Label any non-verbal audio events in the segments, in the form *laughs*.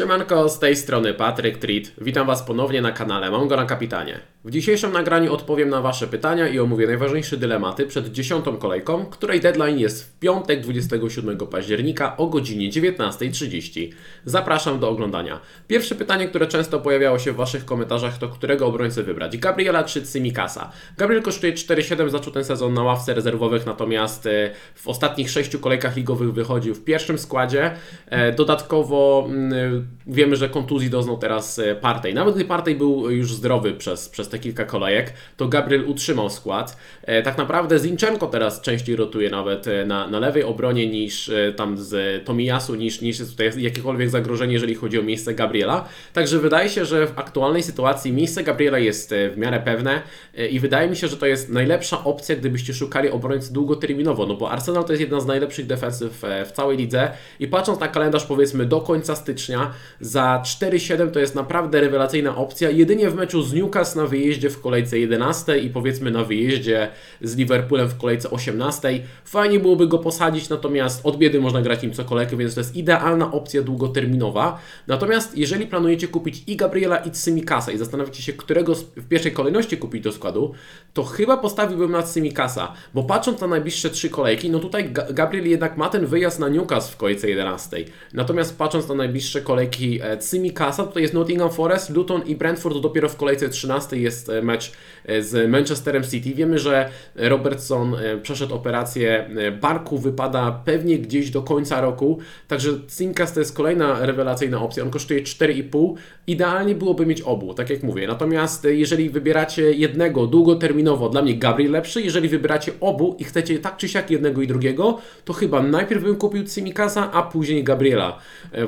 Siemanko, z tej strony Patryk Treat. Witam Was ponownie na kanale Mam go na kapitanie. W dzisiejszym nagraniu odpowiem na Wasze pytania i omówię najważniejsze dylematy przed dziesiątą kolejką, której deadline jest w piątek 27 października o godzinie 19.30. Zapraszam do oglądania. Pierwsze pytanie, które często pojawiało się w Waszych komentarzach to którego obrońcę wybrać? Gabriela czy Cymikasa? Gabriel kosztuje 4,7, zaczął ten sezon na ławce rezerwowych, natomiast e, w ostatnich sześciu kolejkach ligowych wychodził w pierwszym składzie. E, dodatkowo mm, wiemy, że kontuzji doznał teraz e, Partey. Nawet gdy Partey był już zdrowy przez, przez te kilka kolejek, to Gabriel utrzymał skład. E, tak naprawdę Zinchenko teraz częściej rotuje nawet e, na, na lewej obronie niż tam z Tomiyasu, niż, niż jest tutaj jakiekolwiek zagrożenie, jeżeli chodzi o miejsce Gabriela. Także wydaje się, że w aktualnej sytuacji miejsce Gabriela jest w miarę pewne i wydaje mi się, że to jest najlepsza opcja, gdybyście szukali obrońcy długoterminowo, no bo Arsenal to jest jedna z najlepszych defensyw w całej lidze i patrząc na kalendarz powiedzmy do końca stycznia, za 4,7 to jest naprawdę rewelacyjna opcja. Jedynie w meczu z Newcastle na wyjeździe w kolejce 11 i powiedzmy na wyjeździe z Liverpoolem w kolejce 18. Fajnie byłoby go posadzić, natomiast od biedy można grać nim co kolejkę, więc to jest idealna opcja długoterminowa. Natomiast jeżeli planujecie kupić i Gabriela i Cymikasa i zastanawiacie się, którego w pierwszej kolejności kupić do składu, to chyba postawiłbym na Cymikasa, bo patrząc na najbliższe trzy kolejki, no tutaj Gabriel jednak ma ten wyjazd na Newcastle w kolejce 11. Natomiast patrząc na najbliższe kolejki Cymikasa. Tutaj jest Nottingham Forest, Luton i Brentford. Dopiero w kolejce 13 jest e, mecz e, z Manchesterem City. Wiemy, że Robertson e, przeszedł operację barku, wypada pewnie gdzieś do końca roku. Także Cymikasa to jest kolejna rewelacyjna opcja. On kosztuje 4,5. Idealnie byłoby mieć obu, tak jak mówię. Natomiast jeżeli wybieracie jednego długoterminowo, dla mnie Gabriel lepszy. Jeżeli wybieracie obu i chcecie tak czy siak jednego i drugiego, to chyba najpierw bym kupił Cymikasa, a później Gabriela.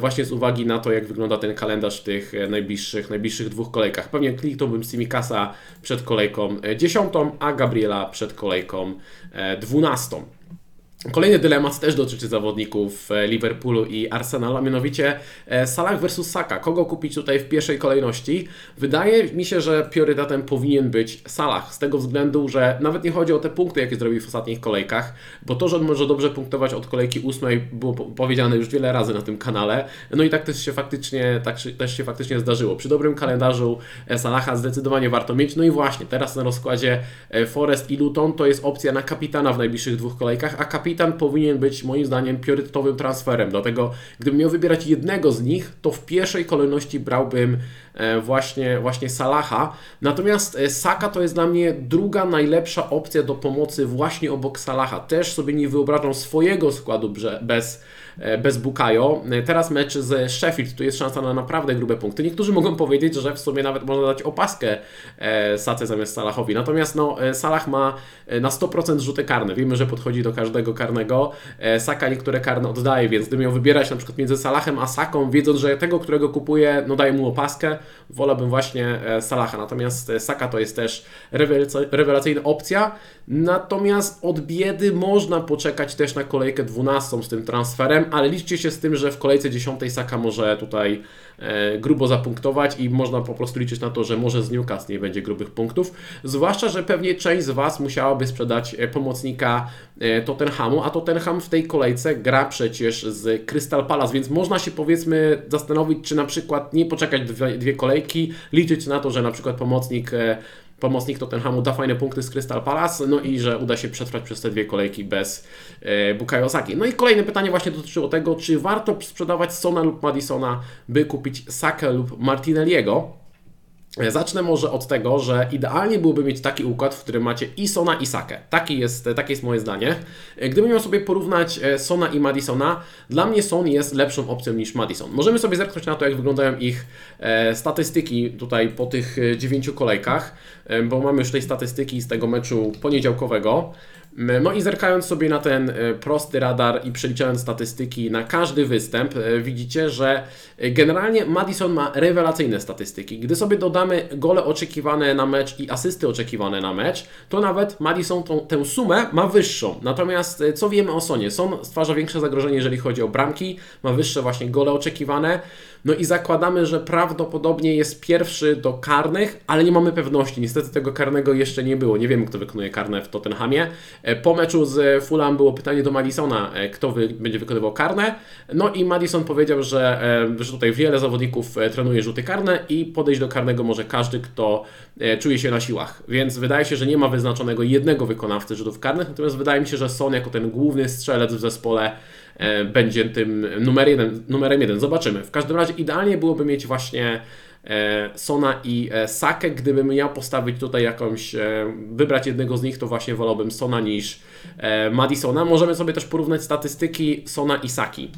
Właśnie z uwagi na to, jak wygląda ten kalendarz w tych e, najbliższych, najbliższych dwóch kolejkach. Pewnie kliknąłbym Simikasa przed kolejką 10, e, a Gabriela przed kolejką 12. Kolejny dylemat też dotyczy zawodników e, Liverpoolu i Arsenala, mianowicie e, Salah versus Saka. Kogo kupić tutaj w pierwszej kolejności? Wydaje mi się, że priorytetem powinien być Salah, z tego względu, że nawet nie chodzi o te punkty, jakie zrobił w ostatnich kolejkach, bo to, że on może dobrze punktować od kolejki ósmej było powiedziane już wiele razy na tym kanale, no i tak też się faktycznie, tak też się faktycznie zdarzyło. Przy dobrym kalendarzu e, Salaha zdecydowanie warto mieć, no i właśnie, teraz na rozkładzie Forest i Luton to jest opcja na kapitana w najbliższych dwóch kolejkach, a kapitan kapitan powinien być moim zdaniem priorytetowym transferem. Dlatego gdybym miał wybierać jednego z nich, to w pierwszej kolejności brałbym e, właśnie, właśnie Salaha. Natomiast e, Saka to jest dla mnie druga najlepsza opcja do pomocy właśnie obok Salaha. Też sobie nie wyobrażam swojego składu bez bez Bukayo. E, teraz mecz z Sheffield, tu jest szansa na naprawdę grube punkty. Niektórzy mogą powiedzieć, że w sumie nawet można dać opaskę e, Sace zamiast Salahowi. Natomiast no, Salah ma na 100% rzuty karne. Wiemy, że podchodzi do każdego karnego. Saka niektóre karne oddaje, więc gdybym miał wybierać na przykład między Salahem a Saką, wiedząc, że tego, którego kupuję, no daje mu opaskę, wolałbym właśnie Salaha. Natomiast Saka to jest też rewelacyjna opcja. Natomiast od biedy można poczekać też na kolejkę 12 z tym transferem, ale liczcie się z tym, że w kolejce 10 Saka może tutaj e, grubo zapunktować i można po prostu liczyć na to, że może z Newcastle nie będzie grubych punktów. Zwłaszcza, że pewnie część z Was musiałaby sprzedać e, pomocnika e, Tottenhamu, a Tottenham w tej kolejce gra przecież z Crystal Palace, więc można się powiedzmy zastanowić, czy na przykład nie poczekać dwie, dwie kolejki, liczyć na to, że na przykład pomocnik pomocnik Tottenhamu da fajne punkty z Crystal Palace, no i że uda się przetrwać przez te dwie kolejki bez e, Bukayo Saki. No i kolejne pytanie właśnie dotyczyło tego, czy warto sprzedawać Sona lub Madisona, by kupić Sakę lub Martinelliego. Zacznę może od tego, że idealnie byłoby mieć taki układ, w którym macie i Sona i Sakę. Taki jest, takie jest moje zdanie. Gdybym miał sobie porównać e, Sona i Madisona, dla mnie Son jest lepszą opcją niż Madison. Możemy sobie zerknąć na to, jak wyglądają ich e, statystyki tutaj po tych e, dziewięciu kolejkach, bo mamy już tej statystyki z tego meczu poniedziałkowego. No i zerkając sobie na ten e, prosty radar i przeliczając statystyki na każdy występ, e, widzicie, że e, generalnie Madison ma rewelacyjne statystyki. Gdy sobie dodamy gole oczekiwane na mecz i asysty oczekiwane na mecz, to nawet Madison tą, tę sumę ma wyższą. Natomiast co wiemy o Sonie? Son stwarza większe zagrożenie, jeżeli chodzi o bramki, ma wyższe właśnie gole oczekiwane. No i zakładamy, że prawdopodobnie jest pierwszy do karnych, ale nie mamy pewności. Niestety tego karnego jeszcze nie było. Nie wiemy, kto wykonuje karne w Tottenhamie. E, po meczu z Fulham było pytanie do Madisona, e, kto wy, będzie wykonywał karne. No i Madison powiedział, że, e, że tutaj wiele zawodników trenuje rzuty karne i podejść do karnego może każdy, kto czuje się na siłach. Więc wydaje się, że nie ma wyznaczonego jednego wykonawcy rzutów karnych, natomiast wydaje mi się, że Son jako ten główny strzelec w zespole będzie tym numer jeden, numerem jeden. Zobaczymy. W każdym razie idealnie byłoby mieć właśnie e, Sona i e, Sakę. Gdybym miał postawić tutaj jakąś, wybrać jednego z nich, to właśnie wolałbym Sona niż Madisona. Możemy sobie też porównać statystyki Sona i Saki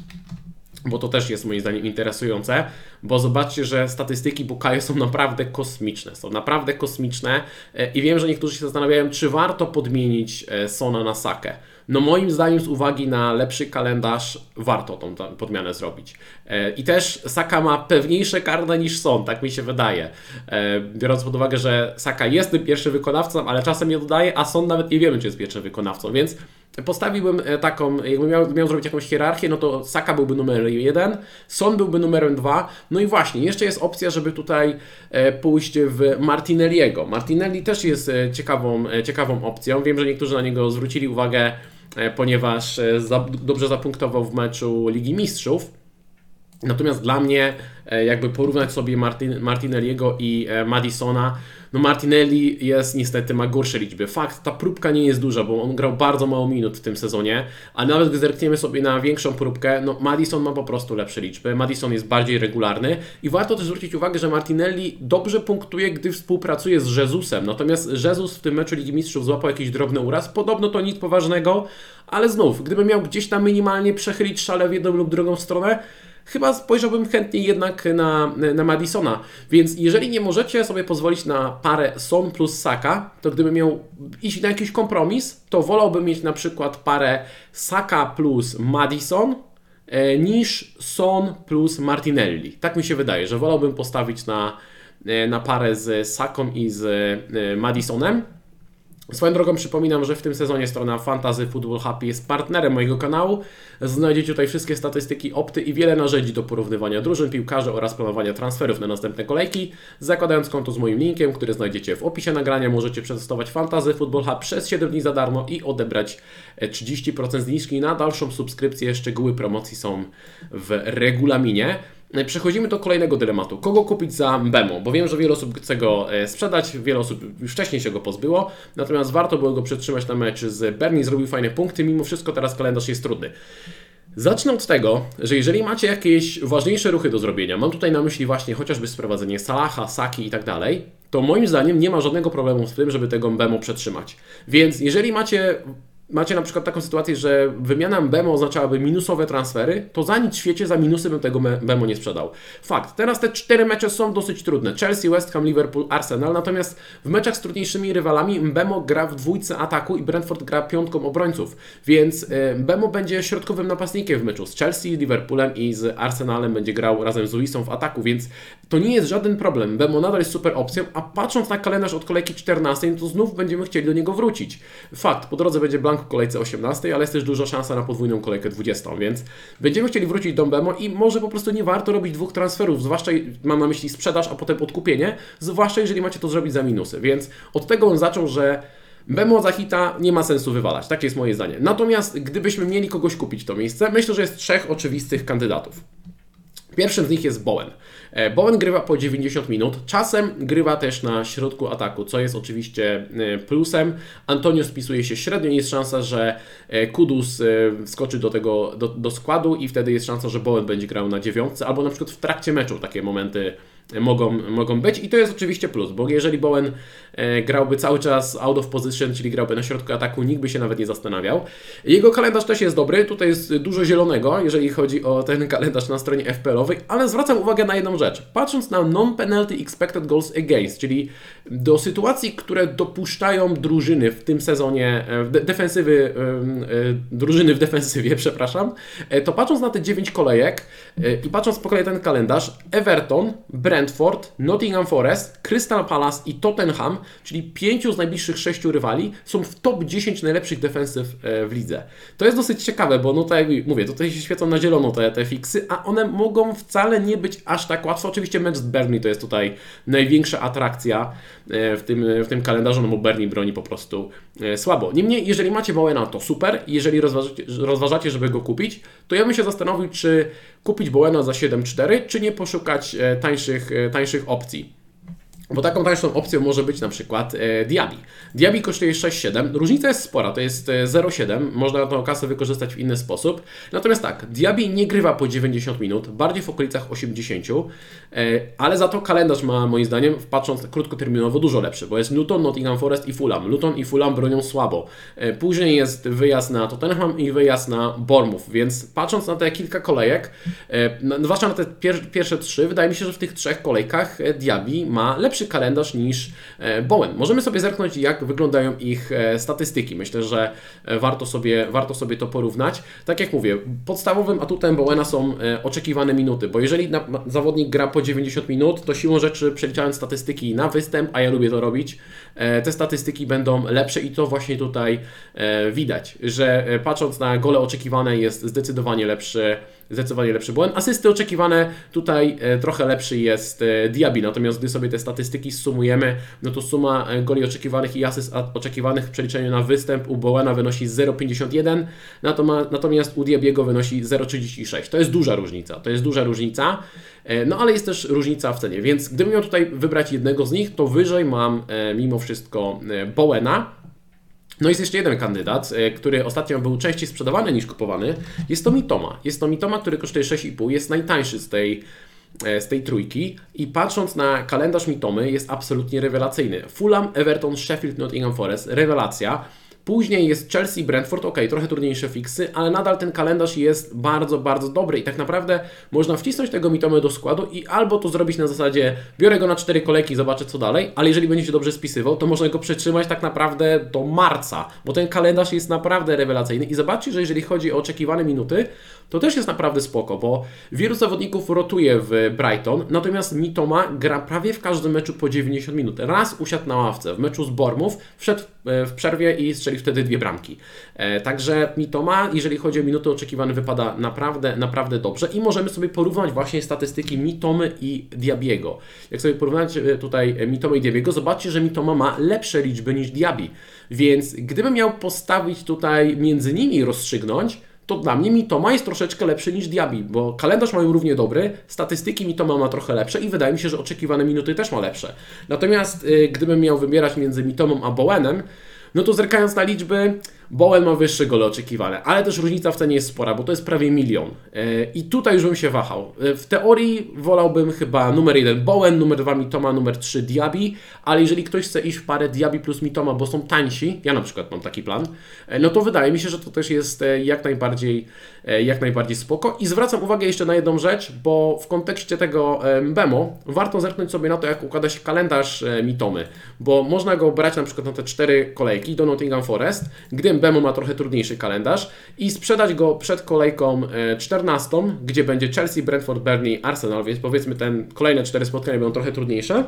bo to też jest moim zdaniem interesujące, bo zobaczcie, że statystyki Bukayo są naprawdę kosmiczne, są naprawdę kosmiczne i wiem, że niektórzy się zastanawiają, czy warto podmienić Sona na Sakę. No moim zdaniem z uwagi na lepszy kalendarz warto tą podmianę zrobić. E, I też Saka ma pewniejsze karne niż Son, tak mi się wydaje. E, biorąc pod uwagę, że Saka jest tym pierwszym wykonawcą, ale czasem nie dodaje, a Son nawet nie wiemy, czy jest pierwszym wykonawcą, więc postawiłbym e, taką, jakbym miał, miał zrobić jakąś hierarchię, no to Saka byłby numerem jeden, Son byłby numerem dwa, no i właśnie, jeszcze jest opcja, żeby tutaj pójść w Martinelliego. Martinelli też jest ciekawą, ciekawą opcją, wiem, że niektórzy na niego zwrócili uwagę ponieważ e, dobrze zapunktował w meczu Ligi Mistrzów. Natomiast dla mnie, e, jakby porównać sobie Martin, Martinelliego i Madisona, no Martinelli jest niestety, ma gorsze liczby. Fakt, ta próbka nie jest duża, bo on grał bardzo mało minut w tym sezonie, a nawet gdy zerkniemy sobie na większą próbkę, no Madison ma po prostu lepsze liczby. Madison jest bardziej regularny i warto też zwrócić uwagę, że Martinelli dobrze punktuje, gdy współpracuje z Jezusem. Natomiast Jezus w tym meczu Ligi Mistrzów złapał jakiś drobny uraz. Podobno to nic poważnego, ale znów, gdyby miał gdzieś tam minimalnie przechylić szale w jedną lub drugą stronę, chyba spojrzałbym chętniej jednak na, na Madisona. Więc jeżeli nie możecie sobie pozwolić na parę Son plus Saka, to gdybym miał iść na jakiś kompromis, to wolałbym mieć na przykład parę Saka plus Madison e, niż Son plus Martinelli. Tak mi się wydaje, że wolałbym postawić na, e, na parę z Saką i z e, Madisonem. Swoją drogą przypominam, że w tym sezonie strona Fantasy Football Happy jest partnerem mojego kanału. Znajdziecie tutaj wszystkie statystyki opty i wiele narzędzi do porównywania drużyn, piłkarzy oraz planowania transferów na następne kolejki. Zakładając konto z moim linkiem, który znajdziecie w opisie nagrania, możecie przetestować Fantasy Football Hub przez 7 dni za darmo i odebrać 30% zniżki na dalszą subskrypcję. Szczegóły promocji są w regulaminie. Przechodzimy do kolejnego dylematu. Kogo kupić za Bemo? Bo wiem, że wiele osób chce go e, sprzedać, wiele osób już wcześniej się go pozbyło, natomiast warto było go przetrzymać na mecz z Bernie, zrobił fajne punkty, mimo wszystko teraz kalendarz jest trudny. Zacznę od tego, że jeżeli macie jakieś ważniejsze ruchy do zrobienia, mam tutaj na myśli właśnie chociażby sprowadzenie Salaha, Saki i tak dalej, to moim zdaniem nie ma żadnego problemu z tym, żeby tego Bemo przetrzymać. Więc jeżeli macie macie na przykład taką sytuację, że wymiana Bemo oznaczałaby minusowe transfery, to za nic w świecie za minusy bym tego Bemo nie sprzedał. Fakt, teraz te cztery mecze są dosyć trudne. Chelsea, West Ham, Liverpool, Arsenal, natomiast w meczach z trudniejszymi rywalami Bemo gra w dwójce ataku i Brentford gra piątką obrońców, więc y, Bemo będzie środkowym napastnikiem w meczu z Chelsea, Liverpoolem i z Arsenalem będzie grał razem z Luisą w ataku, więc to nie jest żaden problem. Bemo nadal jest super opcją, a patrząc na kalendarz od kolejki 14, to znów będziemy chcieli do niego wrócić. Fakt, po drodze będzie Blank w kolejce 18, ale jest też duża szansa na podwójną kolejkę 20, więc będziemy chcieli wrócić do Bemo i może po prostu nie warto robić dwóch transferów, zwłaszcza mam na myśli sprzedaż, a potem odkupienie, zwłaszcza jeżeli macie to zrobić za minusy. Więc od tego on zaczął, że Bemo za hita nie ma sensu wywalać, takie jest moje zdanie. Natomiast gdybyśmy mieli kogoś kupić to miejsce, myślę, że jest trzech oczywistych kandydatów. Pierwszym z nich jest Bowen. E, Bowen grywa po 90 minut, czasem grywa też na środku ataku, co jest oczywiście e, plusem. Antonio spisuje się średnio, jest szansa, że e, Kudus wskoczy do tego do, do składu i wtedy jest szansa, że Bowen będzie grał na dziewiątce, albo na przykład w trakcie meczu takie momenty mogą, mogą być i to jest oczywiście plus, bo jeżeli Bowen e, grałby cały czas out of position, czyli grałby na środku ataku, nikt by się nawet nie zastanawiał. Jego kalendarz też jest dobry, tutaj jest dużo zielonego, jeżeli chodzi o ten kalendarz na stronie FPL-owej, ale zwracam uwagę na jedną rzecz. Patrząc na non-penalty expected goals against, czyli do sytuacji, które dopuszczają drużyny w tym sezonie, e, de defensywy, e, drużyny w defensywie, *laughs* przepraszam, to patrząc na te 9 kolejek i patrząc po kolei ten kalendarz, Everton, Brentford, Brentford, Nottingham Forest, Crystal Palace i Tottenham, czyli pięciu z najbliższych sześciu rywali, są w top 10 najlepszych defensyw e, w lidze. To jest dosyć ciekawe, bo no tak jak mówię, tutaj się świecą na zielono te, te fiksy, a one mogą wcale nie być aż tak łatwo. Oczywiście mecz z Burnley to jest tutaj największa atrakcja e, w tym, w tym kalendarzu, no bo Burnley broni po prostu e, słabo. Niemniej, jeżeli macie Bowena, to super. Jeżeli rozważacie, rozważacie, żeby go kupić, to ja bym się zastanowił, czy kupić Bowena za 7,4, czy nie poszukać tańszych, tańszych opcji. Bo taką tańszą opcją może być na przykład e, Diaby. Diaby kosztuje 6,7. Różnica jest spora, to jest 0,7. E, Można tą kasę wykorzystać w inny sposób. Natomiast tak, Diaby nie grywa po 90 minut, bardziej w okolicach 80, e, ale za to kalendarz ma moim zdaniem, patrząc krótkoterminowo, dużo lepszy, bo jest Luton, Nottingham Forest i Fulham. Luton i Fulham bronią słabo. Później jest wyjazd na Tottenham i wyjazd na Bournemouth, więc patrząc na te kilka kolejek, zwłaszcza na te pier pierwsze trzy, wydaje mi się, że w tych trzech kolejkach Diaby ma lepszy lepszy kalendarz niż e, Bowen. Możemy sobie zerknąć, jak wyglądają ich e, statystyki. Myślę, że e, warto sobie, warto sobie to porównać. Tak jak mówię, podstawowym atutem Bowena są oczekiwane minuty, bo jeżeli zawodnik gra po 90 minut, to siłą rzeczy przeliczając statystyki na występ, a ja lubię to robić, te statystyki będą lepsze i to właśnie tutaj widać, że patrząc na gole oczekiwane jest zdecydowanie lepszy zdecydowanie lepszy błąd. Asysty oczekiwane, tutaj e, trochę lepszy jest e, Diaby, natomiast gdy sobie te statystyki sumujemy, no to suma e, goli oczekiwanych i asyst oczekiwanych w przeliczeniu na występ u Bowena wynosi 0,51, natomiast u Diabiego wynosi 0,36. To jest duża różnica, to jest duża różnica, no ale jest też różnica w cenie, więc gdybym miał tutaj wybrać jednego z nich, to wyżej mam mimo wszystko Bowena, no jest jeszcze jeden kandydat, e, który ostatnio był częściej sprzedawany niż kupowany. Jest to Mitoma. Jest to Mitoma, który kosztuje 6,5, jest najtańszy z tej, e, z tej trójki i patrząc na kalendarz Mitomy jest absolutnie rewelacyjny. Fulham, Everton, Sheffield, Nottingham Forest, rewelacja. Później jest Chelsea, Brentford, ok, trochę trudniejsze fiksy, ale nadal ten kalendarz jest bardzo, bardzo dobry i tak naprawdę można wcisnąć tego Mitomy do składu i albo to zrobić na zasadzie biorę go na cztery kolejki, zobaczę co dalej, ale jeżeli będzie się dobrze spisywał, to można go przetrzymać tak naprawdę do marca, bo ten kalendarz jest naprawdę rewelacyjny i zobaczcie, że jeżeli chodzi o oczekiwane minuty, to też jest naprawdę spoko, bo wielu zawodników rotuje w Brighton, natomiast Mitoma gra prawie w każdym meczu po 90 minut. Raz usiadł na ławce, w meczu z Bormów, wszedł e, w przerwie i strzelił wtedy dwie bramki. E, także Mitoma, jeżeli chodzi o minuty oczekiwane, wypada naprawdę, naprawdę dobrze i możemy sobie porównać właśnie statystyki Mitomy i Diabiego. Jak sobie porównać e, tutaj Mitomy i Diabiego, zobaczcie, że Mitoma ma lepsze liczby niż Diabi. Więc gdybym miał postawić tutaj między nimi rozstrzygnąć, to dla mnie Mitoma jest troszeczkę lepszy niż Diaby, bo kalendarz mają równie dobry, statystyki Mitoma ma trochę lepsze i wydaje mi się, że oczekiwane minuty też ma lepsze. Natomiast y, gdybym miał wybierać między Mitomą a Bowenem, no to zerkając na liczby, Bowen ma wyższe gole oczekiwane, ale też różnica w cenie jest spora, bo to jest prawie milion. E, I tutaj już bym się wahał. E, w teorii wolałbym chyba numer jeden Bowen, numer dwa Mitoma, numer trzy Diaby, ale jeżeli ktoś chce iść w parę Diaby plus Mitoma, bo są tańsi, ja na przykład mam taki plan, e, no to wydaje mi się, że to też jest jak najbardziej, jak najbardziej spoko. I zwracam uwagę jeszcze na jedną rzecz, bo w kontekście tego Bemo warto zerknąć sobie na to, jak układa się kalendarz Mitomy, bo można go brać na przykład na te cztery kolejki do Nottingham Forest, gdy Bemo ma trochę trudniejszy kalendarz i sprzedać go przed kolejką 14, e, gdzie będzie Chelsea, Brentford, Burnley, Arsenal, więc powiedzmy ten kolejne cztery spotkania będą trochę trudniejsze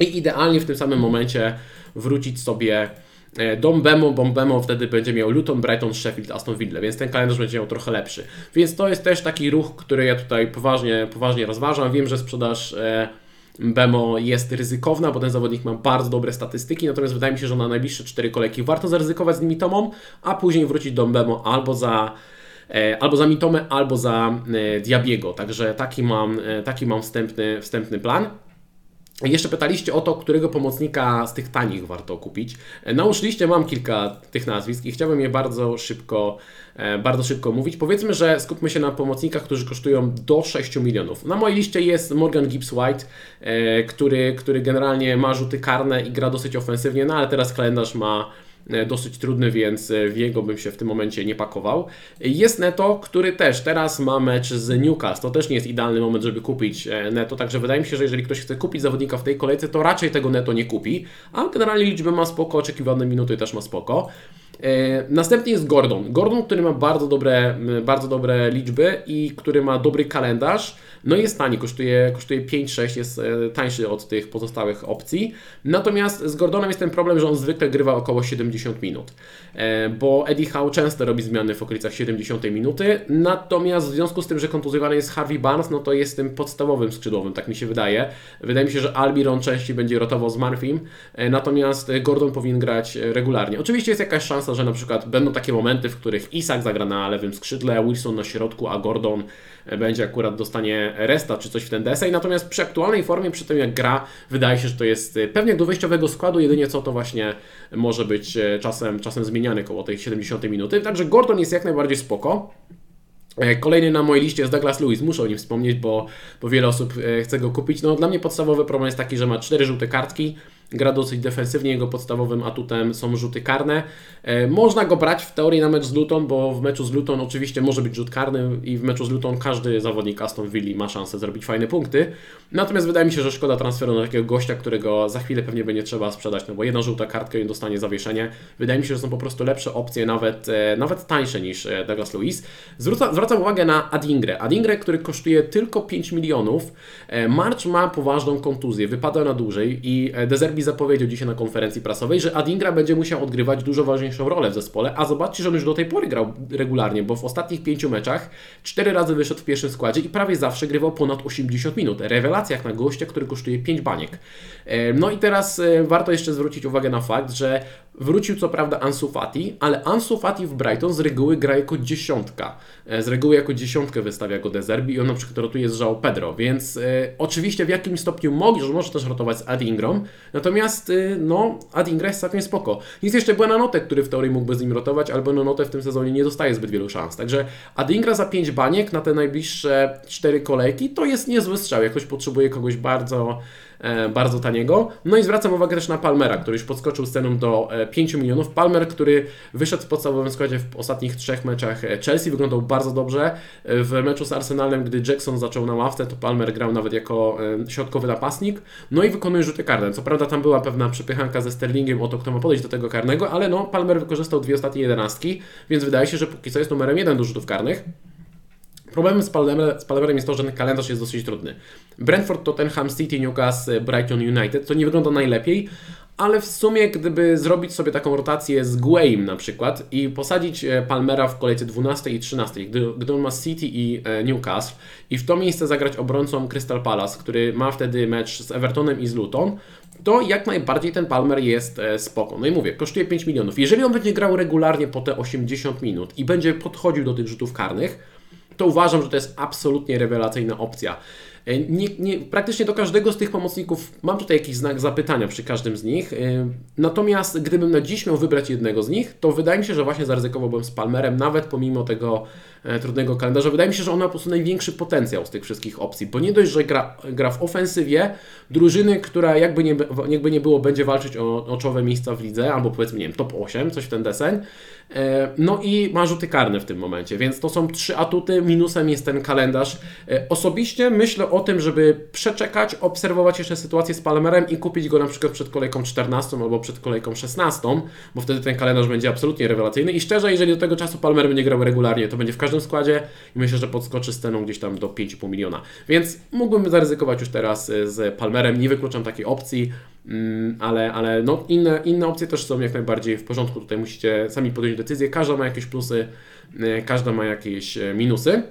i idealnie w tym samym momencie wrócić sobie e, do Bemo, bo Bemo wtedy będzie miał Luton, Brighton, Sheffield, Aston Villa, więc ten kalendarz będzie miał trochę lepszy. Więc to jest też taki ruch, który ja tutaj poważnie, poważnie rozważam. Wiem, że sprzedaż e, Bemo jest ryzykowna, bo ten zawodnik ma bardzo dobre statystyki, natomiast wydaje mi się, że na najbliższe cztery kolejki warto zaryzykować z nimi Tomą, a później wrócić do Bemo albo za e, albo za Mitomę, albo za e, Diabiego. Także taki mam, e, taki mam wstępny, wstępny plan. Jeszcze pytaliście o to, którego pomocnika z tych tanich warto kupić. Na liście mam kilka tych nazwisk i chciałbym je bardzo szybko, e, bardzo szybko mówić. Powiedzmy, że skupmy się na pomocnikach, którzy kosztują do 6 milionów. Na mojej liście jest Morgan Gibbs White, e, który, który generalnie ma rzuty karne i gra dosyć ofensywnie, no ale teraz kalendarz ma dosyć trudny, więc e, w jego bym się w tym momencie nie pakował. Jest Neto, który też teraz ma mecz z Newcastle. To też nie jest idealny moment, żeby kupić e, Neto, także wydaje mi się, że jeżeli ktoś chce kupić zawodnika w tej kolejce, to raczej tego Neto nie kupi, a generalnie liczby ma spoko, oczekiwane minuty też ma spoko. E, następnie jest Gordon. Gordon, który ma bardzo dobre, bardzo dobre liczby i który ma dobry kalendarz. No i jest tani, kosztuje, kosztuje 5-6, jest e, tańszy od tych pozostałych opcji. Natomiast z Gordonem jest ten problem, że on zwykle grywa około 70 minut, e, bo Eddie Howe często robi zmiany w okolicach 70 minuty. Natomiast w związku z tym, że kontuzjowany jest Harvey Barnes, no to jest tym podstawowym skrzydłowym, tak mi się wydaje. Wydaje mi się, że Albiron częściej będzie rotował z Murphym, natomiast Gordon powinien grać regularnie. Oczywiście jest jakaś szansa, że na przykład będą takie momenty, w których Isak zagra na lewym skrzydle, Wilson na środku, a Gordon będzie akurat dostanie resta czy coś w ten desej. Natomiast przy aktualnej formie, przy tym jak gra, wydaje się, że to jest y, pewnie do wyjściowego składu, jedynie co to właśnie może być y, czasem, czasem zmieniany koło tej 70 minuty. Także Gordon jest jak najbardziej spoko. E, kolejny na mojej liście jest Douglas Lewis, muszę o nim wspomnieć, bo, bo wiele osób e, chce go kupić. No, dla mnie podstawowy problem jest taki, że ma cztery żółte kartki, gra dosyć defensywnie, jego podstawowym atutem są rzuty karne. E, można go brać w teorii na mecz z Luton, bo w meczu z Luton oczywiście może być rzut karny i w meczu z Luton każdy zawodnik Aston Villa ma szansę zrobić fajne punkty. Natomiast wydaje mi się, że szkoda transferu na takiego gościa, którego za chwilę pewnie będzie trzeba sprzedać, no bo jedna żółta kartka i dostanie zawieszenie. Wydaje mi się, że są po prostu lepsze opcje, nawet, e, nawet tańsze niż e, Douglas Lewis. Zwraca, zwracam uwagę na Adingre. Adingre, który kosztuje tylko 5 milionów. March ma poważną kontuzję, wypada na dłużej i Dezerbi zapowiedział dzisiaj na konferencji prasowej, że Adingra będzie musiał odgrywać dużo ważniejszą rolę w zespole, a zobaczcie, że on już do tej pory grał regularnie, bo w ostatnich pięciu meczach cztery razy wyszedł w pierwszym składzie i prawie zawsze grywał ponad 80 minut. Rewelacja jak na gościa, który kosztuje 5 baniek. E, no i teraz e, warto jeszcze zwrócić uwagę na fakt, że wrócił co prawda Ansu Fati, ale Ansu Fati w Brighton z reguły gra jako dziesiątka. E, z reguły jako dziesiątkę wystawia go Dezerbi i on na przykład rotuje z João Pedro, więc oczywiście w jakimś stopniu może, może też rotować z Adingrą, natomiast Natomiast y, no, Adingra jest całkiem spoko. Jest jeszcze Buenanote, który w teorii mógłby z nim rotować, ale Buenanote w tym sezonie nie dostaje zbyt wielu szans. Także Adingra za 5 baniek na te najbliższe 4 kolejki to jest niezły strzał. Jak ktoś potrzebuje kogoś bardzo bardzo taniego. No i zwracam uwagę też na Palmera, który już podskoczył z ceną do 5 e, milionów. Palmer, który wyszedł w podstawowym składzie w ostatnich trzech meczach e, Chelsea, wyglądał bardzo dobrze. W meczu z Arsenalem, gdy Jackson zaczął na ławce, to Palmer grał nawet jako środkowy napastnik. No i wykonuje rzuty karne. Co prawda tam była pewna przepychanka ze Sterlingiem o to, kto ma podejść do tego karnego, ale no Palmer wykorzystał dwie ostatnie jedenastki, więc wydaje się, że póki co jest numerem jeden do rzutów karnych. Problemem z Palmerem jest to, że ten kalendarz jest dosyć trudny. Brentford, Tottenham City, Newcastle, Brighton United to nie wygląda najlepiej, ale w sumie gdyby zrobić sobie taką rotację z Guaim na przykład i posadzić e, Palmera w kolejce 12 i 13, gdy, gdy on ma City i e, Newcastle i w to miejsce zagrać obrońcą Crystal Palace, który ma wtedy mecz z Evertonem i z Luton, to jak najbardziej ten Palmer jest e, spoko. No i mówię, kosztuje 5 milionów. Jeżeli on będzie grał regularnie po te 80 minut i będzie podchodził do tych rzutów karnych, to uważam, że to jest absolutnie rewelacyjna opcja. E, nie, nie, praktycznie do każdego z tych pomocników mam tutaj jakiś znak zapytania przy każdym z nich. E, natomiast gdybym na dziś miał wybrać jednego z nich, to wydaje mi się, że właśnie zaryzykowałbym z Palmerem, nawet pomimo tego trudnego kalendarza. Wydaje mi się, że on ma po prostu największy potencjał z tych wszystkich opcji, bo nie dość, że gra, gra w ofensywie drużyny, która jakby nie, jakby nie było, będzie walczyć o, o czołowe miejsca w lidze, albo powiedzmy, nie wiem, top 8, coś w ten deseń. No i ma rzuty karne w tym momencie, więc to są trzy atuty. Minusem jest ten kalendarz. Osobiście myślę o tym, żeby przeczekać, obserwować jeszcze sytuację z Palmerem i kupić go na przykład przed kolejką 14 albo przed kolejką 16, bo wtedy ten kalendarz będzie absolutnie rewelacyjny i szczerze, jeżeli do tego czasu Palmer będzie grał regularnie, to będzie w każdym składzie i myślę, że podskoczy z ceną gdzieś tam do 5,5 miliona. Więc mógłbym zaryzykować już teraz e, z Palmerem, nie wykluczam takiej opcji, mm, ale, ale no inne, inne opcje też są jak najbardziej w porządku. Tutaj musicie sami podjąć decyzję. Każda ma jakieś plusy, e, każda ma jakieś e, minusy.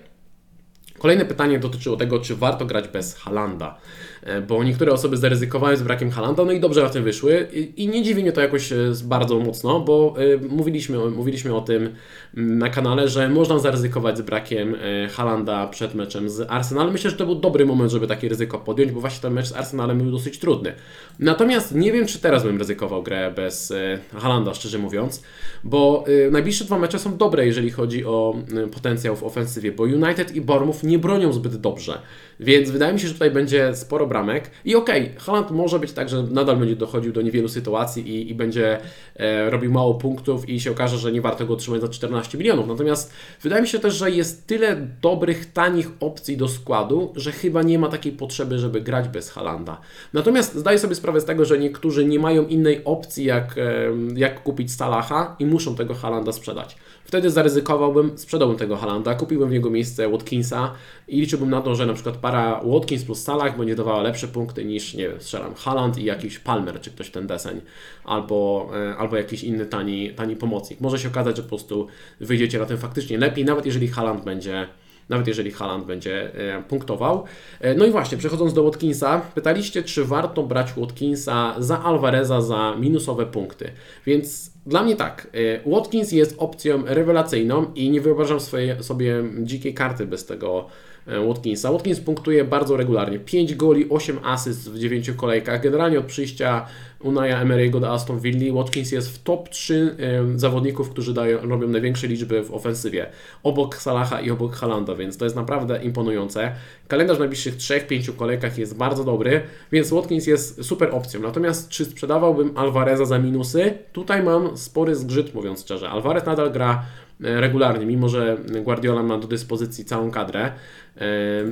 Kolejne pytanie dotyczyło tego, czy warto grać bez Halanda. E, bo niektóre osoby zaryzykowały z brakiem Halanda, no i dobrze na tym wyszły i nie dziwi mnie to jakoś e, bardzo mocno, bo e, mówiliśmy, mówiliśmy o tym mm, na kanale, że można zaryzykować z brakiem Halanda przed meczem z Arsenalem. Myślę, że to był dobry moment, żeby takie ryzyko podjąć, bo właśnie ten mecz z Arsenalem był dosyć trudny. Natomiast nie wiem, czy teraz bym ryzykował grę bez Halanda, szczerze mówiąc, bo najbliższe dwa mecze są dobre, jeżeli chodzi o potencjał w ofensywie, bo United i Bournemouth nie bronią zbyt dobrze. Więc wydaje mi się, że tutaj będzie sporo bramek. I okej, okay, może być tak, że nadal będzie dochodził do niewielu sytuacji i, i będzie e, robił mało punktów i się okaże, że nie warto go otrzymać za 14 milionów. Natomiast wydaje mi się też, że jest tyle dobrych, tanich opcji do składu, że chyba nie ma takiej potrzeby, żeby grać bez Halanda. Natomiast zdaję sobie sprawę z tego, że niektórzy nie mają innej opcji, jak, e, jak kupić Salaha i muszą tego Halanda sprzedać. Wtedy zaryzykowałbym, sprzedałbym tego Halanda, kupiłbym w jego miejsce Watkinsa i liczyłbym na to, że na przykład para Watkins plus Salah będzie dawała lepsze punkty niż, nie wiem, strzelam, Haland i jakiś Palmer, czy ktoś ten deseń, albo, e, albo jakiś inny tani, tani pomocnik. Może się okazać, że po prostu wyjdziecie na tym faktycznie lepiej, nawet jeżeli Haland będzie nawet jeżeli Haland będzie e, punktował. E, no i właśnie, przechodząc do Watkinsa, pytaliście, czy warto brać Watkinsa za Alvareza za minusowe punkty. Więc dla mnie tak, Watkins jest opcją rewelacyjną i nie wyobrażam sobie dzikiej karty bez tego Watkinsa. Watkins punktuje bardzo regularnie. 5 goli, 8 asyst w 9 kolejkach. Generalnie od przyjścia Unaya Emery'ego do Aston Villa Watkins jest w top 3 zawodników, którzy dają, robią największe liczby w ofensywie. Obok Salaha i obok Halanda, więc to jest naprawdę imponujące. Kalendarz w najbliższych 3-5 kolejkach jest bardzo dobry, więc Watkins jest super opcją. Natomiast czy sprzedawałbym Alvareza za minusy? Tutaj mam spory zgrzyt, mówiąc szczerze. Alvarez nadal gra E, regularnie, mimo że Guardiola ma do dyspozycji całą kadrę. E,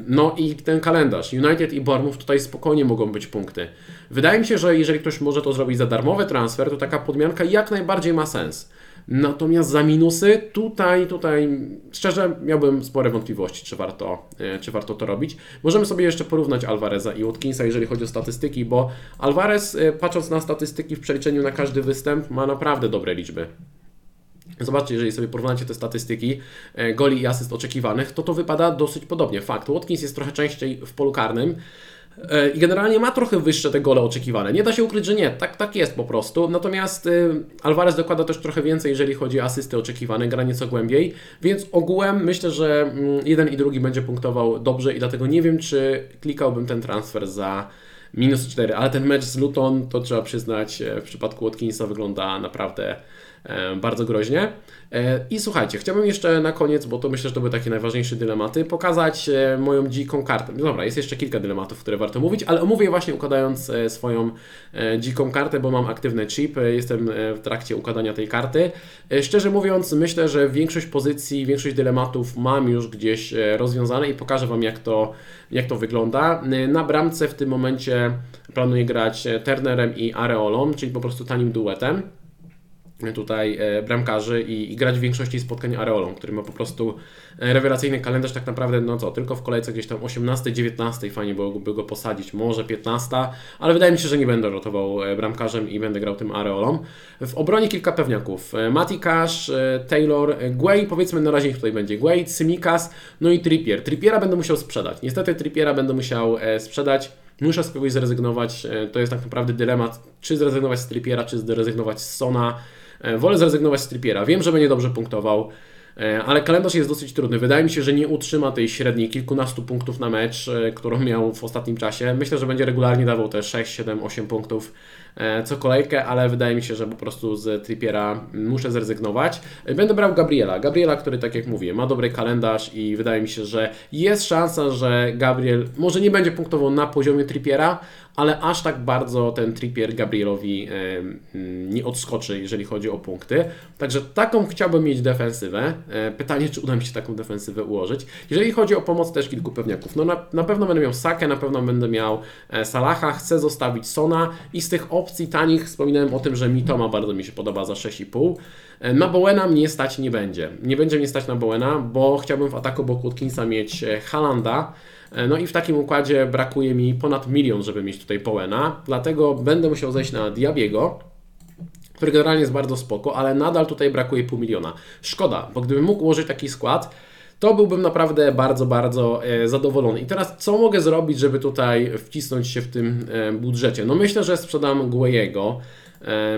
no i ten kalendarz. United i Bournemouth tutaj spokojnie mogą być punkty. Wydaje mi się, że jeżeli ktoś może to zrobić za darmowy transfer, to taka podmianka jak najbardziej ma sens. Natomiast za minusy tutaj, tutaj szczerze miałbym spore wątpliwości, czy warto, e, czy warto to robić. Możemy sobie jeszcze porównać Alvareza i Watkinsa, jeżeli chodzi o statystyki, bo Alvarez, patrząc na statystyki w przeliczeniu na każdy występ, ma naprawdę dobre liczby. Zobaczcie, jeżeli sobie porównacie te statystyki e, goli i asyst oczekiwanych, to to wypada dosyć podobnie. Fakt, Watkins jest trochę częściej w polu karnym e, i generalnie ma trochę wyższe te gole oczekiwane. Nie da się ukryć, że nie, tak, tak jest po prostu. Natomiast e, Alvarez dokłada też trochę więcej, jeżeli chodzi o asysty oczekiwane, gra nieco głębiej, więc ogółem myślę, że mm, jeden i drugi będzie punktował dobrze i dlatego nie wiem, czy klikałbym ten transfer za minus 4, ale ten mecz z Luton, to trzeba przyznać, w przypadku Watkinsa wygląda naprawdę bardzo groźnie. E, I słuchajcie, chciałbym jeszcze na koniec, bo to myślę, że to były takie najważniejsze dylematy, pokazać e, moją dziką kartę. Dobra, jest jeszcze kilka dylematów, które warto mówić, ale omówię właśnie układając swoją dziką kartę, bo mam aktywny chip, jestem w trakcie układania tej karty. Szczerze mówiąc, myślę, że większość pozycji, większość dylematów mam już gdzieś rozwiązane i pokażę Wam, jak to, jak to wygląda. Na bramce w tym momencie planuję grać Turnerem i Areolą, czyli po prostu tanim duetem tutaj e, bramkarzy i, i, grać w większości spotkań Areolą, który ma po prostu e, rewelacyjny kalendarz tak naprawdę, no co, tylko w kolejce gdzieś tam 18, 19 fajnie byłoby go posadzić, może 15, ale wydaje mi się, że nie będę rotował e, bramkarzem i będę grał tym Areolą. W obronie kilka pewniaków. Mati Cash, Taylor, Guay, powiedzmy na razie tutaj będzie Guay, Simikas, no i Trippier. Trippiera będę musiał sprzedać. Niestety Trippiera będę musiał sprzedać. Muszę z kogoś zrezygnować. To jest tak naprawdę dylemat, czy zrezygnować z Trippiera, czy zrezygnować z Sona. E, wolę zrezygnować z Trippiera. Wiem, że będzie dobrze punktował, e, ale kalendarz jest dosyć trudny. Wydaje mi się, że nie utrzyma tej średniej kilkunastu punktów na mecz, e, którą miał w ostatnim czasie. Myślę, że będzie regularnie dawał te 6, 7, 8 punktów co kolejkę, ale wydaje mi się, że po prostu z Trippiera muszę zrezygnować. Będę brał Gabriela. Gabriela, który tak jak mówię, ma dobry kalendarz i wydaje mi się, że jest szansa, że Gabriel może nie będzie punktował na poziomie Trippiera, ale aż tak bardzo ten Trippier Gabrielowi nie odskoczy, jeżeli chodzi o punkty. Także taką chciałbym mieć defensywę. E, pytanie, czy uda mi się taką defensywę ułożyć. Jeżeli chodzi o pomoc, też kilku pewniaków. No na, na pewno będę miał Sakę, na pewno będę miał e, Salaha, chcę zostawić Sona i z tych opcji tanich wspominałem o tym, że Mitoma bardzo mi się podoba za 6,5. E, na Bowena mnie stać nie będzie. Nie będzie mnie stać na Bowena, bo chciałbym w ataku Watkinsa mieć Halanda, no i w takim układzie brakuje mi ponad milion, żeby mieć tutaj Powena, dlatego będę musiał zejść na Diabiego, który generalnie jest bardzo spoko, ale nadal tutaj brakuje pół miliona. Szkoda, bo gdybym mógł ułożyć taki skład, to byłbym naprawdę bardzo, bardzo e, zadowolony. I teraz co mogę zrobić, żeby tutaj wcisnąć się w tym e, budżecie? No myślę, że sprzedam Guejego E,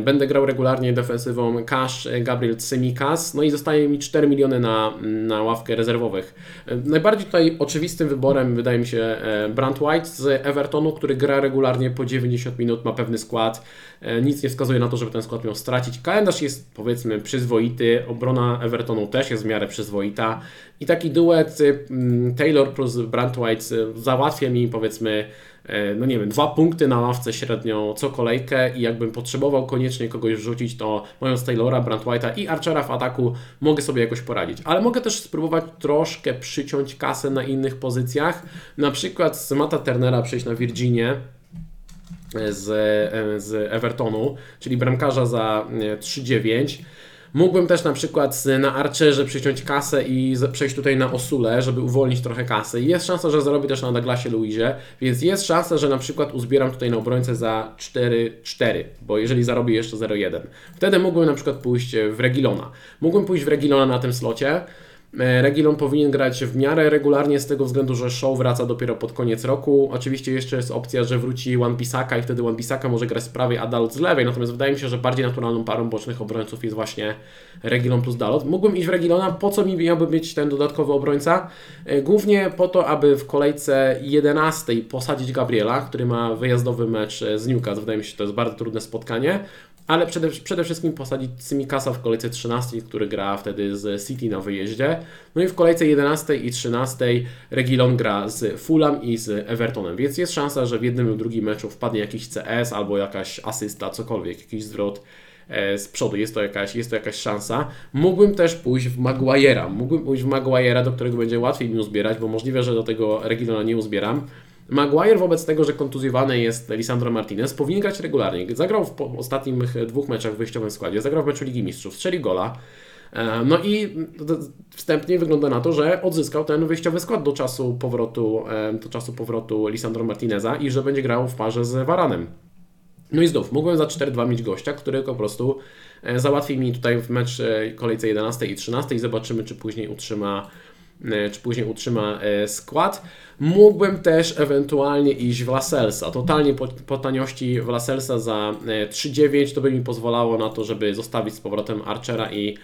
będę grał regularnie defensywą Cash, e, Gabriel Tsimikas, no i zostaje mi 4 miliony na, na ławkę rezerwowych. E, najbardziej tutaj oczywistym wyborem wydaje mi się Brand White z Evertonu, który gra regularnie po 90 minut, ma pewny skład. Nic nie wskazuje na to, żeby ten skład miał stracić. Kalendarz jest powiedzmy przyzwoity, obrona Evertonu też jest w miarę przyzwoita i taki duet Taylor plus Brand White załatwia mi powiedzmy E, no nie wiem, dwa punkty na ławce średnio co kolejkę i jakbym potrzebował koniecznie kogoś wrzucić, to mając Taylora, Brand White'a i Archera w ataku mogę sobie jakoś poradzić. Ale mogę też spróbować troszkę przyciąć kasę na innych pozycjach, na przykład z Mata Turnera przejść na Virginię, e, z, e, z Evertonu, czyli bramkarza za 3,9 Mógłbym też na przykład na Archerze przyciąć kasę i przejść tutaj na Osule, żeby uwolnić trochę kasy. Jest szansa, że zarobię też na Douglasie Luizie, więc jest szansa, że na przykład uzbieram tutaj na obrońcę za 4-4, bo jeżeli zarobię jeszcze 0-1. Wtedy mógłbym na przykład pójść w Regilona. Mógłbym pójść w Regilona na tym slocie, Regilon powinien grać w miarę regularnie z tego względu, że show wraca dopiero pod koniec roku. Oczywiście jeszcze jest opcja, że wróci One Bisaka i wtedy One Bisaka może grać z prawej, a Dalot z lewej. Natomiast wydaje mi się, że bardziej naturalną parą bocznych obrońców jest właśnie Regilon plus Dalot. Mógłbym iść w Regilona, po co mi miałby być ten dodatkowy obrońca? E, głównie po to, aby w kolejce 11 posadzić Gabriela, który ma wyjazdowy mecz z Newcastle. Wydaje mi się, że to jest bardzo trudne spotkanie ale przede, przede wszystkim posadzić Simikasa w kolejce 13, który gra wtedy z City na wyjeździe. No i w kolejce 11 i 13 Regilon gra z Fulham i z Evertonem, więc jest szansa, że w jednym lub drugim meczu wpadnie jakiś CS albo jakaś asysta, cokolwiek, jakiś zwrot e, z przodu, jest to jakaś, jest to jakaś szansa. Mógłbym też pójść w Maguire'a, mógłbym pójść w Maguire'a, do którego będzie łatwiej mi uzbierać, bo możliwe, że do tego Regilona nie uzbieram. Maguire wobec tego, że kontuzjowany jest Lisandro Martinez, powinien grać regularnie. Zagrał w ostatnich dwóch meczach w wyjściowym składzie, zagrał w meczu Ligi Mistrzów, strzeli gola. E, no i wstępnie wygląda na to, że odzyskał ten wyjściowy skład do czasu powrotu, e, do czasu powrotu Lisandro Martineza i że będzie grał w parze z Varanem. No i znów, mógłbym za 4-2 mieć gościa, który po prostu e, załatwi mi tutaj w mecz kolejce 11 i 13 i zobaczymy, czy później utrzyma czy później utrzyma e, skład. Mógłbym też ewentualnie iść w Laselsa. Totalnie po, po taniości w Laselsa za 3,9 e, to by mi pozwalało na to, żeby zostawić z powrotem Archera i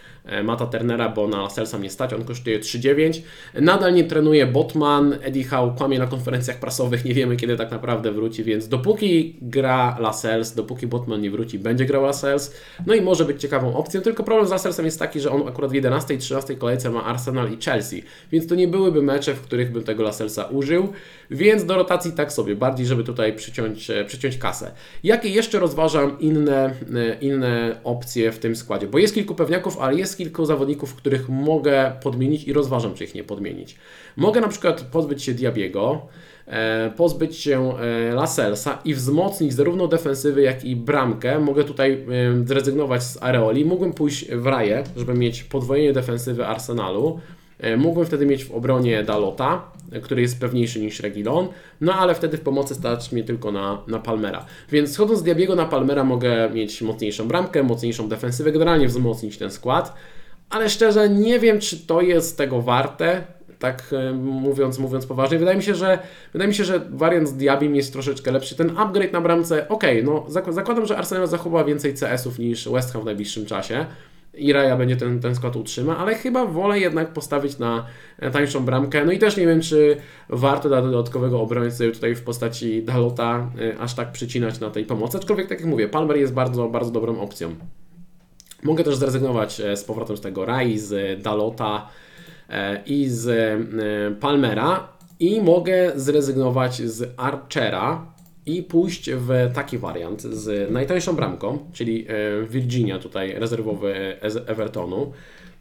Mata Turnera, bo na Laselsa mnie stać, on kosztuje 3,9. Nadal nie trenuje Botman, Eddie Howe kłamie na konferencjach prasowych, nie wiemy kiedy tak naprawdę wróci, więc dopóki gra Lasels, dopóki Botman nie wróci, będzie grał Lasels. No i może być ciekawą opcją, tylko problem z Laselsem jest taki, że on akurat w 11 i 13 kolejce ma Arsenal i Chelsea więc to nie byłyby mecze, w których bym tego Laselsa użył, więc do rotacji tak sobie, bardziej żeby tutaj przyciąć, e, przyciąć kasę. Jakie jeszcze rozważam inne, e, inne opcje w tym składzie? Bo jest kilku pewniaków, ale jest kilku zawodników, których mogę podmienić i rozważam, czy ich nie podmienić. Mogę na przykład pozbyć się Diabiego, e, pozbyć się Laselsa i wzmocnić zarówno defensywy, jak i bramkę. Mogę tutaj zrezygnować z Areoli. Mógłbym pójść w Raję, żeby mieć podwojenie defensywy Arsenalu. E, mógłbym wtedy mieć w obronie Dalota, e, który jest pewniejszy niż Regilon, no ale wtedy w pomocy stać mnie tylko na, na Palmera. Więc schodząc z Diabiego na Palmera mogę mieć mocniejszą bramkę, mocniejszą defensywę, generalnie wzmocnić ten skład, ale szczerze nie wiem, czy to jest tego warte, tak e, mówiąc, mówiąc poważnie. Wydaje mi się, że wydaje mi się, że wariant z Diabim jest troszeczkę lepszy. Ten upgrade na bramce, ok, no zakładam, że Arsenal zachowa więcej CS-ów niż West Ham w najbliższym czasie, i Raja będzie ten, ten skład utrzyma, ale chyba wolę jednak postawić na tańszą bramkę. No i też nie wiem, czy warto dla dodatkowego obrońcy tutaj w postaci Dalota y, aż tak przycinać na tej pomocy, aczkolwiek tak jak mówię, Palmer jest bardzo, bardzo dobrą opcją. Mogę też zrezygnować e, z powrotem z tego Rai, z Dalota e, i z e, Palmera i mogę zrezygnować z Archera, i pójść w taki wariant z najtańszą bramką, czyli e, Virginia tutaj rezerwowy Evertonu,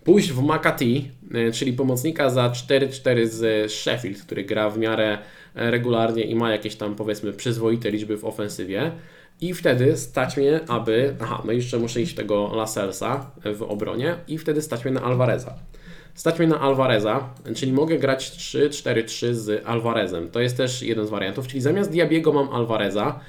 pójść w McAtee, e, czyli pomocnika za 4-4 z Sheffield, który gra w miarę e, regularnie i ma jakieś tam powiedzmy przyzwoite liczby w ofensywie. I wtedy stać mnie, aby. Aha, no jeszcze muszę iść tego Laselsa w obronie, i wtedy stać mnie na Alvareza. Stać mnie na Alvareza, czyli mogę grać 3-4-3 z Alvarezem. To jest też jeden z wariantów, czyli zamiast Diabiego mam Alvareza.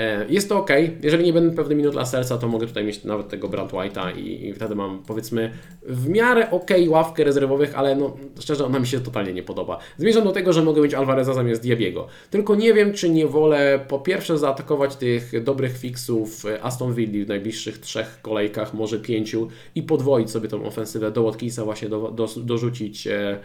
E, Jest to ok. Jeżeli nie będę pewny minut dla serca, to mogę tutaj mieć nawet tego Brand White'a i, i wtedy mam powiedzmy w miarę ok ławkę rezerwowych, ale no szczerze ona mi się totalnie nie podoba. Zmierzam do tego, że mogę mieć Alvareza zamiast Diabiego. Tylko nie wiem, czy nie wolę po pierwsze zaatakować tych dobrych fixów e, Aston Villa w najbliższych trzech kolejkach, może pięciu i podwoić sobie tą ofensywę do Watkinsa właśnie do, do, dorzucić e,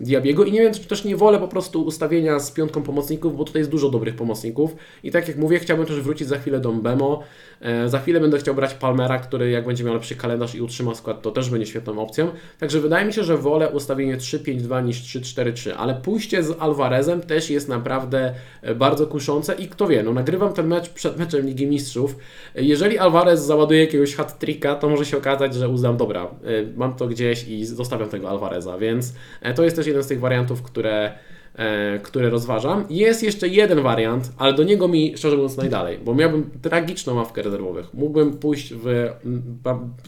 Diabiego i nie wiem, czy też nie wolę po prostu ustawienia z piątką pomocników, bo tutaj jest dużo dobrych pomocników. I tak jak mówię, chciałbym też wrócić za chwilę do Mbemo, e, za chwilę będę chciał brać Palmera, który jak będzie miał lepszy kalendarz i utrzyma skład, to też będzie świetną opcją, także wydaje mi się, że wolę ustawienie 3-5-2 niż 3-4-3, ale pójście z Alvarezem też jest naprawdę e, bardzo kuszące i kto wie, no nagrywam ten mecz przed meczem Ligi Mistrzów, jeżeli Alvarez załaduje jakiegoś hat-tricka, to może się okazać, że uznam, dobra, e, mam to gdzieś i zostawiam tego Alvareza, więc e, to jest też jeden z tych wariantów, które, e, które rozważam. Jest jeszcze jeden wariant, ale do niego mi szczerze mówiąc najdalej, bo miałbym tragiczną ławkę rezerwowych. Mógłbym pójść w,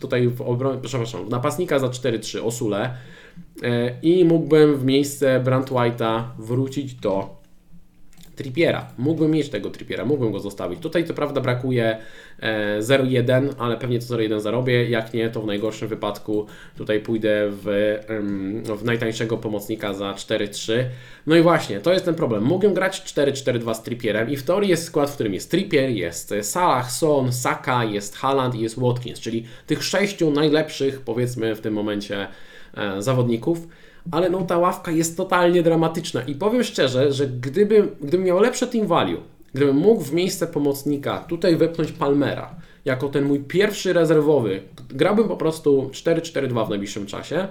tutaj w obronie, przepraszam, w napastnika za 4-3 Osule e, i mógłbym w miejsce Brand White'a wrócić do Trippiera. Mógłbym mieć tego Trippiera, mógłbym go zostawić. Tutaj co prawda brakuje e, 0,1, ale pewnie to 0,1 zarobię. Jak nie, to w najgorszym wypadku tutaj pójdę w, w najtańszego pomocnika za 4,3. No i właśnie, to jest ten problem. Mógłbym grać 4-4-2 z Trippierem i w teorii jest skład, w którym jest Trippier, jest Salah, Son, Saka, jest Haaland i jest Watkins, czyli tych sześciu najlepszych powiedzmy w tym momencie e, zawodników ale no ta ławka jest totalnie dramatyczna. I powiem szczerze, że gdybym, gdybym miał lepsze team value, gdybym mógł w miejsce pomocnika tutaj wepchnąć Palmera jako ten mój pierwszy rezerwowy, grałbym po prostu 4-4-2 w najbliższym czasie,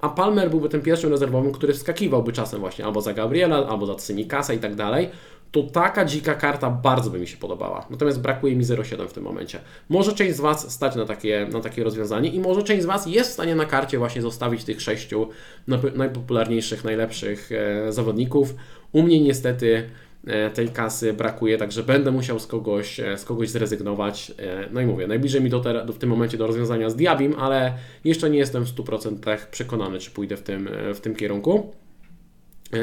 a Palmer byłby tym pierwszym rezerwowym, który wskakiwałby czasem właśnie albo za Gabriela, albo za Tsymikasa i tak dalej, to taka dzika karta bardzo by mi się podobała. Natomiast brakuje mi 0,7 w tym momencie. Może część z Was stać na takie, na takie rozwiązanie i może część z Was jest w stanie na karcie właśnie zostawić tych sześciu najpopularniejszych, najlepszych e, zawodników. U mnie niestety e, tej kasy brakuje, także będę musiał z kogoś, e, z kogoś zrezygnować. No i mówię, najbliżej mi do, te, do w tym momencie do rozwiązania z Diabim, ale jeszcze nie jestem w 100% przekonany, czy pójdę w tym, w tym kierunku.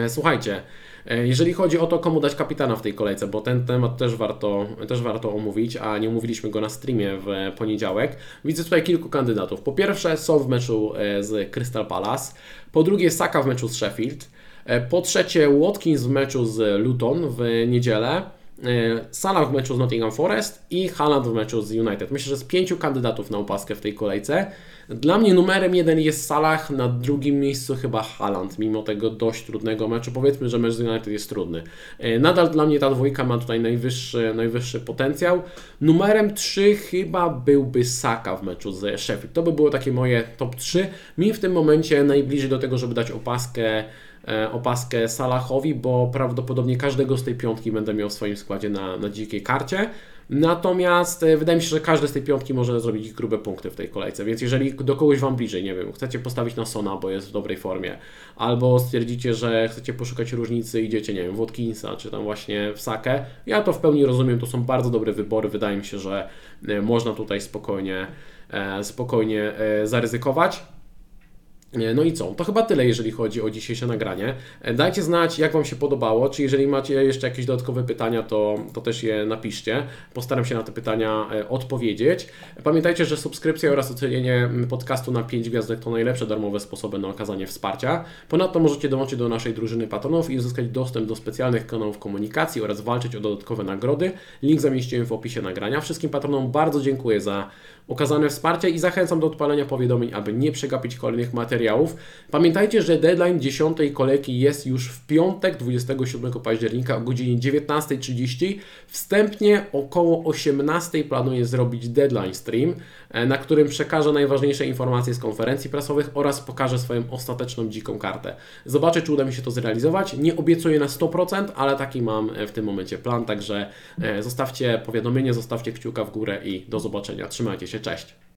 Słuchajcie, jeżeli chodzi o to, komu dać kapitana w tej kolejce, bo ten temat też warto, też warto omówić, a nie omówiliśmy go na streamie w poniedziałek, widzę tutaj kilku kandydatów. Po pierwsze, są w meczu e, z Crystal Palace, po drugie, Saka w meczu z Sheffield, e, po trzecie, Watkins w meczu z Luton w niedzielę. E, Salah w meczu z Nottingham Forest i Haaland w meczu z United. Myślę, że z pięciu kandydatów na opaskę w tej kolejce. Dla mnie numerem jeden jest Salah, na drugim miejscu chyba Haaland, mimo tego dość trudnego meczu. Powiedzmy, że mecz z United jest trudny. E, Nadal dla mnie ta dwójka ma tutaj najwyższy, najwyższy potencjał. Numerem 3 chyba byłby Saka w meczu z Sheffield. To by było takie moje top 3. Mi w tym momencie najbliżej do tego, żeby dać opaskę opaskę Salahowi, bo prawdopodobnie każdego z tej piątki będę miał w swoim składzie na, na dzikiej karcie. Natomiast e, wydaje mi się, że każdy z tej piątki może zrobić grube punkty w tej kolejce, więc jeżeli do kogoś Wam bliżej, nie wiem, chcecie postawić na Sona, bo jest w dobrej formie, albo stwierdzicie, że chcecie poszukać różnicy, idziecie, nie wiem, w Watkinsa, czy tam właśnie w Sakę, ja to w pełni rozumiem, to są bardzo dobre wybory, wydaje mi się, że e, można tutaj spokojnie, e, spokojnie e, zaryzykować. No i co? To chyba tyle, jeżeli chodzi o dzisiejsze nagranie. E, Dajcie znać, jak Wam się podobało. Czy jeżeli macie jeszcze jakieś dodatkowe pytania, to, to też je napiszcie. Postaram się na te pytania e, odpowiedzieć. Pamiętajcie, że subskrypcja oraz ocenienie podcastu na 5 gwiazdek to najlepsze darmowe sposoby na okazanie wsparcia. Ponadto możecie dołączyć do naszej drużyny patronów i uzyskać dostęp do specjalnych kanałów komunikacji oraz walczyć o dodatkowe nagrody. Link zamieściłem w opisie nagrania. Wszystkim patronom bardzo dziękuję za okazane wsparcie i zachęcam do odpalenia powiadomień, aby nie przegapić kolejnych materiałów. Pamiętajcie, że deadline 10 kolejki jest już w piątek 27 października o godzinie 19.30. Wstępnie około 18.00 planuję zrobić deadline stream, na którym przekażę najważniejsze informacje z konferencji prasowych oraz pokażę swoją ostateczną dziką kartę. Zobaczę, czy uda mi się to zrealizować. Nie obiecuję na 100%, ale taki mam e, w tym momencie plan, także e, zostawcie powiadomienie, zostawcie kciuka w górę i do zobaczenia. Trzymajcie się, cześć!